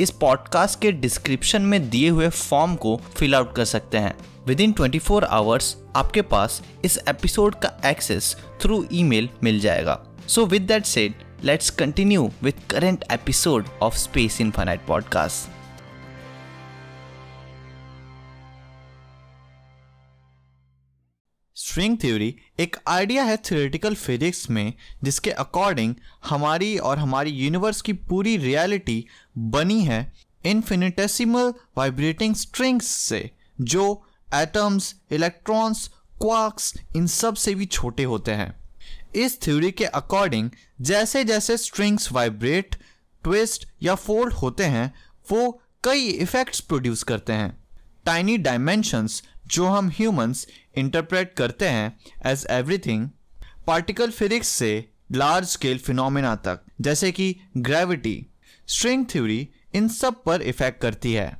इस पॉडकास्ट के डिस्क्रिप्शन में दिए हुए फॉर्म को फिल आउट कर सकते हैं। With in twenty four hours आपके पास इस एपिसोड का एक्सेस थ्रू ईमेल मिल जाएगा। So with that let's continue with current episode of Space in Infinite podcast string theory एक आइडिया है थ्योरेटिकल फिजिक्स में, जिसके अकॉर्डिंग हमारी और हमारी यूनिवर्स की पूरी रियलिटी बनी है इन्फिनिटेसिमल वाइब्रेटिंग स्ट्रिंग्स से, जो एटम्स इलेक्ट्रॉन्स क्वार्क्स इन सबसे भी छोटे होते हैं। इस थ्योरी के अकॉर्डिंग जैसे जैसे स्ट्रिंग्स वाइब्रेट ट्विस्ट या फोल्ड होते हैं, वो कई इफेक्ट्स प्रोड्यूस करते हैं। टाइनी डायमेंशंस जो हम ह्यूमंस इंटरप्रेट करते हैं एज एवरीथिंग पार्टिकल फिजिक्स से लार्ज स्केल फिनोमिना तक, जैसे कि ग्रेविटी स्ट्रिंग थ्योरी इन सब पर इफ़ेक्ट करती है।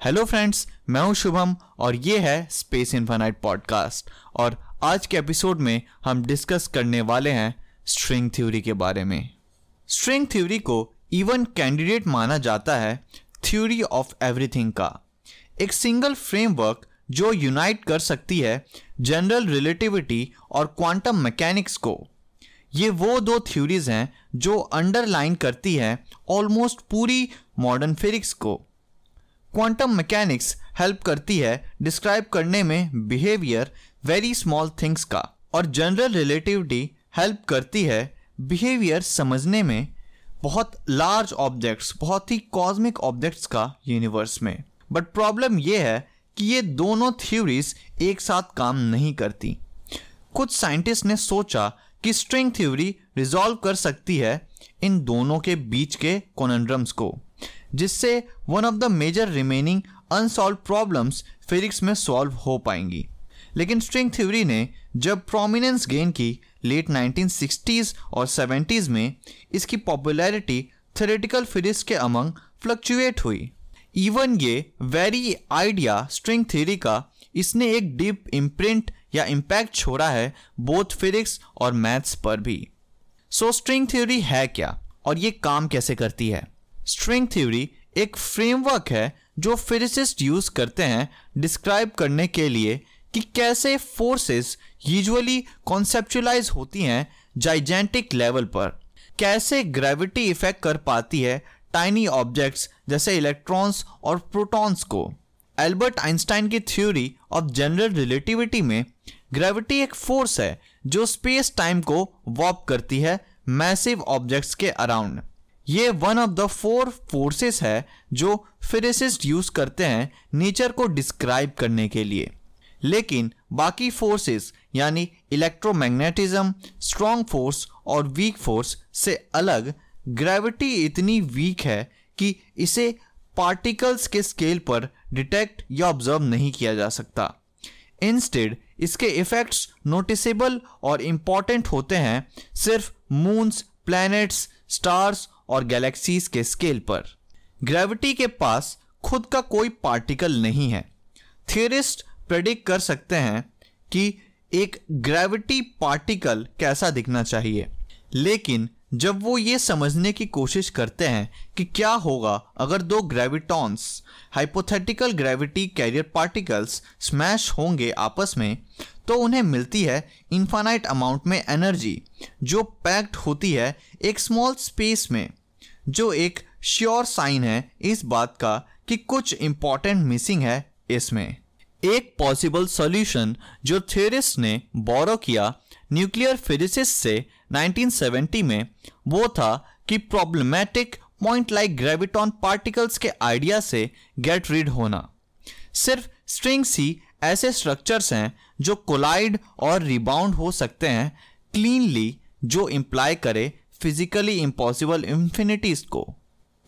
हेलो फ्रेंड्स मैं हूँ शुभम और ये है स्पेस इन्फानाइट पॉडकास्ट और आज के एपिसोड में हम डिस्कस करने वाले हैं स्ट्रिंग थ्योरी के बारे में। स्ट्रिंग थ्योरी को इवन कैंडिडेट माना जाता है थ्योरी ऑफ़ एवरीथिंग का। एक सिंगल फ्रेमवर्क जो यूनाइट कर सकती है जनरल रिलेटिविटी और क्वांटम मैकेनिक्स को। ये वो दो थ्योरीज हैं जो अंडरलाइन करती है ऑलमोस्ट पूरी मॉडर्न फिजिक्स को। क्वांटम मैकेनिक्स हेल्प करती है डिस्क्राइब करने में बिहेवियर वेरी स्मॉल थिंग्स का और जनरल रिलेटिविटी हेल्प करती है बिहेवियर समझने में बहुत लार्ज ऑब्जेक्ट्स बहुत ही कॉस्मिक ऑब्जेक्ट्स का यूनिवर्स में। बट प्रॉब्लम यह है कि ये दोनों थ्योरीज एक साथ काम नहीं करती। कुछ साइंटिस्ट ने सोचा कि स्ट्रिंग थ्योरी रिजॉल्व कर सकती है इन दोनों के बीच के कोनड्रम्स को, जिससे one of the major remaining unsolved problems physics में सॉल्व हो पाएँगी। लेकिन स्ट्रिंग थ्योरी ने जब प्रोमिनेंस गेन की लेट 1960s और 70s में, इसकी पॉपुलैरिटी थेरेटिकल फिजिक्स के अमंग फ्लक्चुएट हुई। इवन ये वेरी आइडिया स्ट्रिंग थ्योरी का इसने एक डीप इम्प्रिंट या इम्पैक्ट छोड़ा है बोथ फिजिक्स और मैथ्स पर भी। सो स्ट्रिंग थ्योरी है क्या और ये काम कैसे करती है? स्ट्रिंग थ्योरी एक फ्रेमवर्क है जो फिजिसिस्ट यूज़ करते हैं डिस्क्राइब करने के लिए कि कैसे फोर्सेस यूजुअली कॉन्सेप्चुलाइज होती हैं जाइजेंटिक लेवल पर। कैसे ग्रेविटी इफ़ेक्ट कर पाती है टाइनी ऑब्जेक्ट्स जैसे इलेक्ट्रॉन्स और प्रोटॉन्स को। एल्बर्ट आइंस्टाइन की थ्योरी ऑफ़ जनरल रिलेटिविटी में ग्रेविटी एक फोर्स है, जो स्पेस टाइम को वॉप करती है मैसिव ऑब्जेक्ट्स के अराउंड ये one of the four forces है, जो फिजिसिस्ट यूज़ करते हैं नेचर को डिस्क्राइब करने के लिए। लेकिन बाकी फोर्सेस यानी इलेक्ट्रोमैग्नेटिज्म स्ट्रॉन्ग फोर्स और वीक फोर्स से अलग ग्रेविटी इतनी वीक है कि इसे पार्टिकल्स के स्केल पर डिटेक्ट या ऑब्ज़र्व नहीं किया जा सकता। इंस्टेड इसके इफेक्ट्स नोटिसेबल और इंपॉर्टेंट होते हैं सिर्फ़ मून्स प्लैनेट्स स्टार्स और गैलेक्सीज के स्केल पर। ग्रेविटी के पास खुद का कोई पार्टिकल नहीं है। थियरिस्ट प्रेडिक्ट कर सकते हैं कि एक ग्रेविटी पार्टिकल कैसा दिखना चाहिए। लेकिन जब वो ये समझने की कोशिश करते हैं कि क्या होगा अगर दो gravitons hypothetical gravity carrier particles smash होंगे आपस में तो उन्हें मिलती है इन्फानाइट अमाउंट में एनर्जी जो पैक्ड होती है एक स्मॉल स्पेस में, जो एक श्योर साइन है इस बात का कि कुछ इंपॉर्टेंट मिसिंग है इसमें। एक पॉसिबल सॉल्यूशन जो थेरिस्ट ने बोरो किया न्यूक्लियर फिजिसिस्ट से 1970 में वो था कि problematic point like graviton particles के आइडिया से गेट रीड होना। सिर्फ़ स्ट्रिंग्स ही ऐसे स्ट्रक्चर्स हैं जो कोलाइड और रिबाउंड हो सकते हैं क्लीनली जो इंप्लाई करे फिजिकली इम्पॉसिबल इंफिनिटीज को।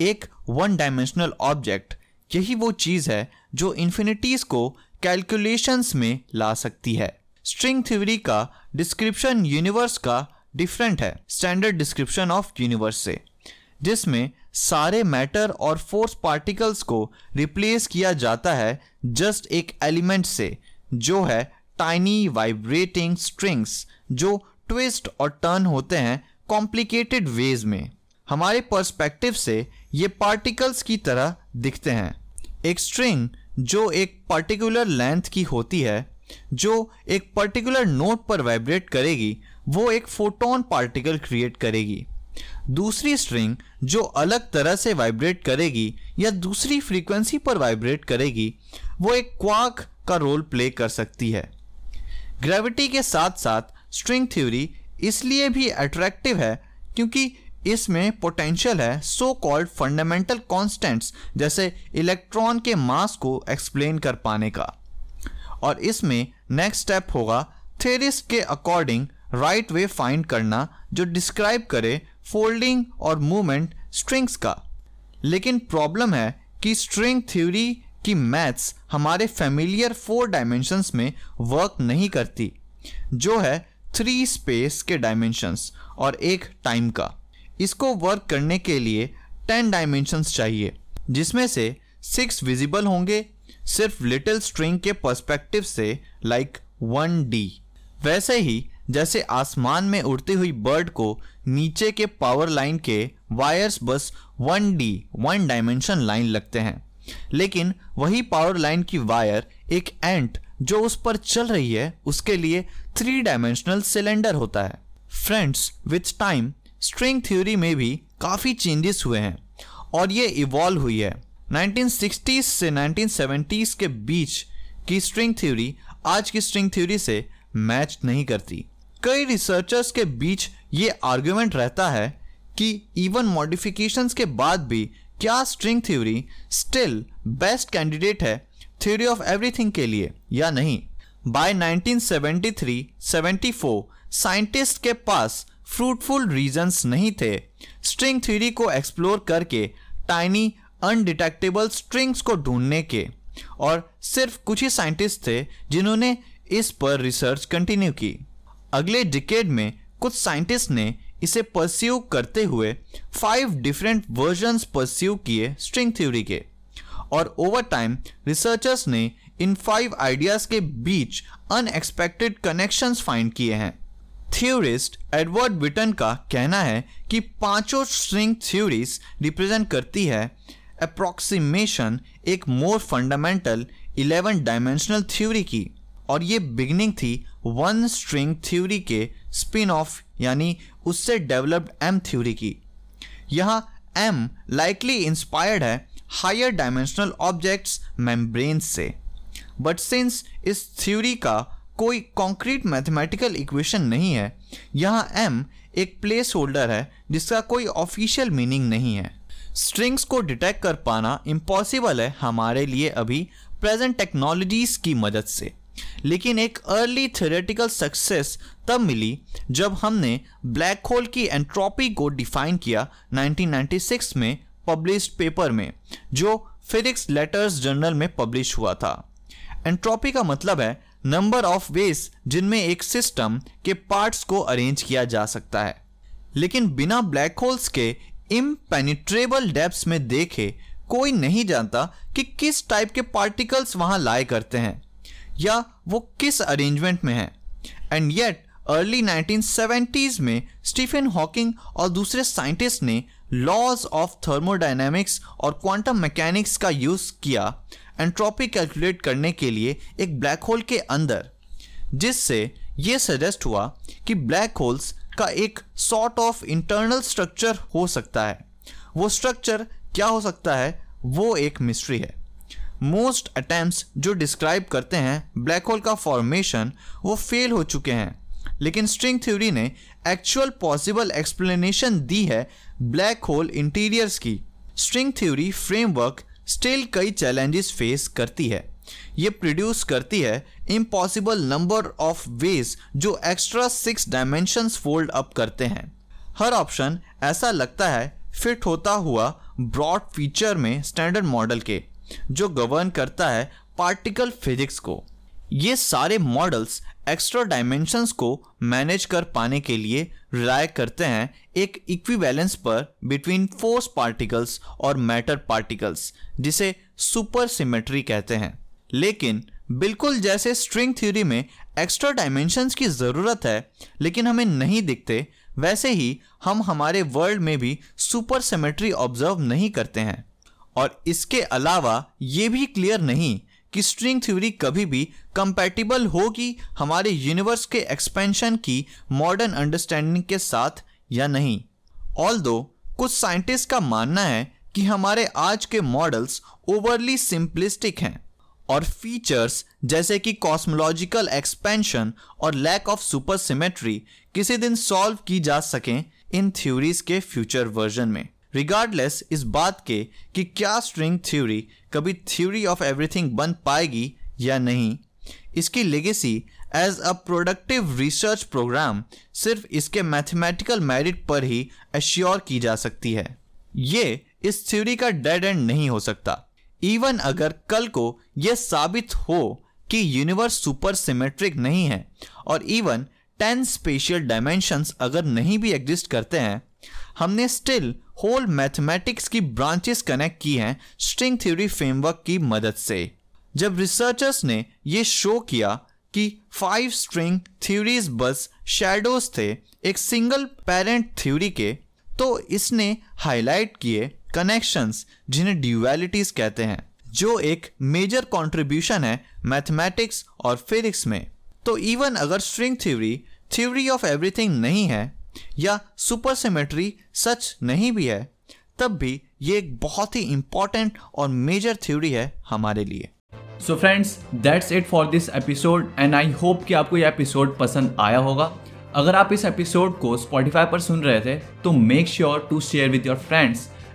एक वन डायमेंशनल ऑब्जेक्ट यही वो चीज़ है जो इन्फिनिटीज को कैलकुलेशंस में ला सकती है। स्ट्रिंग थ्योरी का डिस्क्रिप्शन यूनिवर्स का डिफरेंट है, स्टैंडर्ड डिस्क्रिप्शन ऑफ़ यूनिवर्स से, जिसमें सारे मैटर और फोर्स पार्टिकल्स को रिप्लेस किया जाता है जस्ट एक एलिमेंट से, जो है टाइनी वाइब्रेटिंग स्ट्रिंग्स जो ट्विस्ट और टर्न होते हैं कॉम्प्लिकेटेड वेज में। हमारे पर्सपेक्टिव से ये पार्टिकल्स की तरह दिखते हैं। एक स्ट्रिंग जो एक पर्टिकुलर लेंथ की होती है जो एक पर्टिकुलर नोट पर वाइब्रेट करेगी, वो एक फोटोन पार्टिकल क्रिएट करेगी। दूसरी स्ट्रिंग जो अलग तरह से वाइब्रेट करेगी या दूसरी फ्रीक्वेंसी पर वाइब्रेट करेगी, वो एक क्वाक का रोल प्ले कर सकती है। ग्रेविटी के साथ साथ स्ट्रिंग थ्योरी इसलिए भी अट्रैक्टिव है क्योंकि इसमें पोटेंशियल है सो कॉल्ड फंडामेंटल कॉन्स्टेंट्स जैसे इलेक्ट्रॉन के मास को एक्सप्लेन कर पाने का। और इसमें नेक्स्ट स्टेप होगा थेरिस के अकॉर्डिंग राइट वे फाइंड करना, जो डिस्क्राइब करे फोल्डिंग और मूवमेंट स्ट्रिंग्स का। लेकिन प्रॉब्लम है कि स्ट्रिंग थ्योरी की मैथ्स हमारे फेमिलियर फोर डायमेंशंस में वर्क नहीं करती, जो है थ्री स्पेस के डायमेंशंस और एक टाइम का। इसको वर्क करने के लिए टेन डायमेंशंस चाहिए, जिसमें से सिक्स विजिबल होंगे सिर्फ़ लिटिल स्ट्रिंग के पर्सपेक्टिव से लाइक वन डी वैसे ही, जैसे आसमान में उड़ती हुई बर्ड को नीचे के पावर लाइन के वायर्स बस one D one dimension line लगते हैं। लेकिन वही पावर लाइन की वायर एक एंट जो उस पर चल रही है, उसके लिए थ्री डायमेंशनल सिलेंडर होता है। Friends with time string theory में भी काफ़ी चेंजेस हुए हैं और ये इवॉल्व हुई है। 1960s से 1970s के बीच की स्ट्रिंग थ्योरी आज की स्ट्रिंग थ्योरी से मैच नहीं करती। कई रिसर्चर्स के बीच ये आर्ग्यूमेंट रहता है कि इवन मॉडिफिकेशंस के बाद भी क्या string theory still best candidate है थ्योरी ऑफ़ एवरीथिंग के लिए या नहीं? बाय 1973-74 साइंटिस्ट के पास फ्रूटफुल रीजंस नहीं थे। स्ट्रिंग थ्योरी को एक्सप्लोर करके टाइनी अनडिटेक्टेबल स्ट्रिंग्स को ढूँढने के, और सिर्फ़ कुछ ही साइंटिस्ट थे जिन्होंने इस पर रिसर्च कंटिन्यू की। अगले डिकेड में कुछ साइंटिस्ट ने इसे परस्यू करते हुए फाइव डिफरेंट वर्जन्स परस्यू किए स्ट्रिंग थ्योरी के, और ओवर टाइम रिसर्चर्स ने इन फाइव आइडियाज़ के बीच अनएक्सपेक्टेड कनेक्शंस फाइंड किए हैं। थ्योरिस्ट एडवर्ड बिटन का कहना है कि पाँचों स्ट्रिंग थ्योरीज रिप्रेजेंट करती है अप्रोक्सीमेशन एक more fundamental eleven dimensional theory की, और ये बिगनिंग थी वन स्ट्रिंग थ्योरी के स्पिन ऑफ़ यानी उससे डेवलप्ड एम थ्योरी की। यहाँ एम लाइकली इंस्पायर्ड है हायर डायमेंशनल ऑब्जेक्ट्स मेम्ब्रेन से। बट सिंस इस थ्योरी का कोई कॉन्क्रीट मैथमेटिकल इक्वेशन नहीं है, यहाँ एम एक प्लेस होल्डर है जिसका कोई ऑफिशियल मीनिंग नहीं है। स्ट्रिंग्स को डिटेक्ट कर पाना इम्पॉसिबल है हमारे लिए अभी प्रेजेंट टेक्नोलॉजीज़ की मदद से। लेकिन एक अर्ली थ्योरेटिकल सक्सेस तब मिली जब हमने ब्लैक होल की एंट्रोपी को डिफाइन किया 1996 में पब्लिश्ड पेपर में, जो फिजिक्स लेटर्स जर्नल में पब्लिश हुआ था। एंट्रोपी का मतलब है नंबर ऑफ़ वेज जिनमें एक सिस्टम के पार्ट्स को अरेंज किया जा सकता है। लेकिन बिना ब्लैक होल्स के इम्पेनिट्रेबल डेप्स में देखे, कोई नहीं जानता कि किस टाइप के पार्टिकल्स वहाँ लाए करते हैं, या वो किस अरेंजमेंट में है। एंड येट अर्ली 1970s में स्टीफन हॉकिंग और दूसरे साइंटिस्ट ने लॉज ऑफ़ थर्मोडाइनमिक्स और क्वांटम मैकेनिक्स का यूज़ किया एंट्रोपी कैलकुलेट करने के लिए एक ब्लैक होल के अंदर, जिससे ये सजेस्ट हुआ कि ब्लैक होल्स का एक सॉर्ट ऑफ़ इंटरनल स्ट्रक्चर हो सकता है। वो स्ट्रक्चर क्या हो सकता है? वो एक मिस्ट्री है। मोस्ट अटैम्प्ट जो डिस्क्राइब करते हैं ब्लैक होल का फॉर्मेशन वो फेल हो चुके हैं। लेकिन स्ट्रिंग थ्योरी ने एक्चुअल पॉसिबल एक्सप्लेनेशन दी है ब्लैक होल इंटीरियर्स की। स्ट्रिंग थ्योरी फ्रेमवर्क स्टिल कई चैलेंजेस फेस करती है। ये प्रोड्यूस करती है इम्पॉसिबल नंबर ऑफ़ वेज जो extra six dimensions fold up करते हैं। हर ऑप्शन ऐसा लगता है फिट होता हुआ ब्रॉड फीचर में स्टैंडर्ड मॉडल के, जो गवर्न करता है पार्टिकल फिजिक्स को। ये सारे मॉडल्स एक्स्ट्रा डायमेंशंस को मैनेज कर पाने के लिए रिलाय करते हैं एक इक्विवेलेंस पर बिटवीन फोर्स पार्टिकल्स और मैटर पार्टिकल्स जिसे सुपर सिमेट्री कहते हैं। लेकिन, बिल्कुल जैसे स्ट्रिंग थ्योरी में एक्स्ट्रा डायमेंशंस की ज़रूरत है, लेकिन हमें नहीं दिखते, वैसे ही हम हमारे वर्ल्ड में भी सुपर सेमेट्री ऑब्ज़र्व नहीं करते हैं। और इसके अलावा ये भी क्लियर नहीं कि स्ट्रिंग थ्योरी कभी भी कंपैटिबल होगी हमारे यूनिवर्स के एक्सपेंशन की मॉडर्न अंडरस्टैंडिंग के साथ या नहीं। ऑल कुछ साइंटिस्ट का मानना है कि हमारे आज के मॉडल्स ओवरली सिंपलिस्टिक हैं। और फीचर्स जैसे कि कॉस्मोलॉजिकल एक्सपेंशन और लैक ऑफ़ सुपर सिमेट्री किसी दिन सॉल्व की जा सकें इन थ्योरीज के फ्यूचर वर्जन में। रिगार्डलेस इस बात के कि क्या स्ट्रिंग थ्योरी कभी थ्योरी ऑफ़ एवरीथिंग बन पाएगी या नहीं, इसकी legacy as a productive research programme सिर्फ़ इसके मैथमेटिकल मेरिट पर ही एश्योर की जा सकती है। ये इस थ्योरी का डेड एंड नहीं हो सकता। इवन अगर कल को यह साबित हो कि यूनिवर्स सुपर सिमेट्रिक नहीं है, और इवन टेन स्पेशियल डायमेंशंस अगर नहीं भी एग्जिस्ट करते हैं, हमने स्टिल होल मैथमेटिक्स की ब्रांचेस कनेक्ट की हैं स्ट्रिंग थ्योरी फ्रेमवर्क की मदद से। जब रिसर्चर्स ने यह शो किया कि फाइव स्ट्रिंग थ्योरीज बस शेडोज थे एक सिंगल पेरेंट थ्योरी के तो इसने हाईलाइट किए कनेक्शंस जिन्हें ड्यूअलिटीज कहते हैं, जो एक मेजर कंट्रीब्यूशन है मैथमेटिक्स और फिजिक्स में। तो इवन अगर string theory theory of everything नहीं है, या सुपर सिमेट्री सच नहीं भी है, तब भी ये एक बहुत ही इंपॉर्टेंट और मेजर थ्योरी है हमारे लिए। So friends that's it for this episode and I hope कि आपको यह एपिसोड पसंद आया होगा। अगर आप इस एपिसोड को स्पॉटिफाई पर सुन रहे थे तो make sure to share with your friends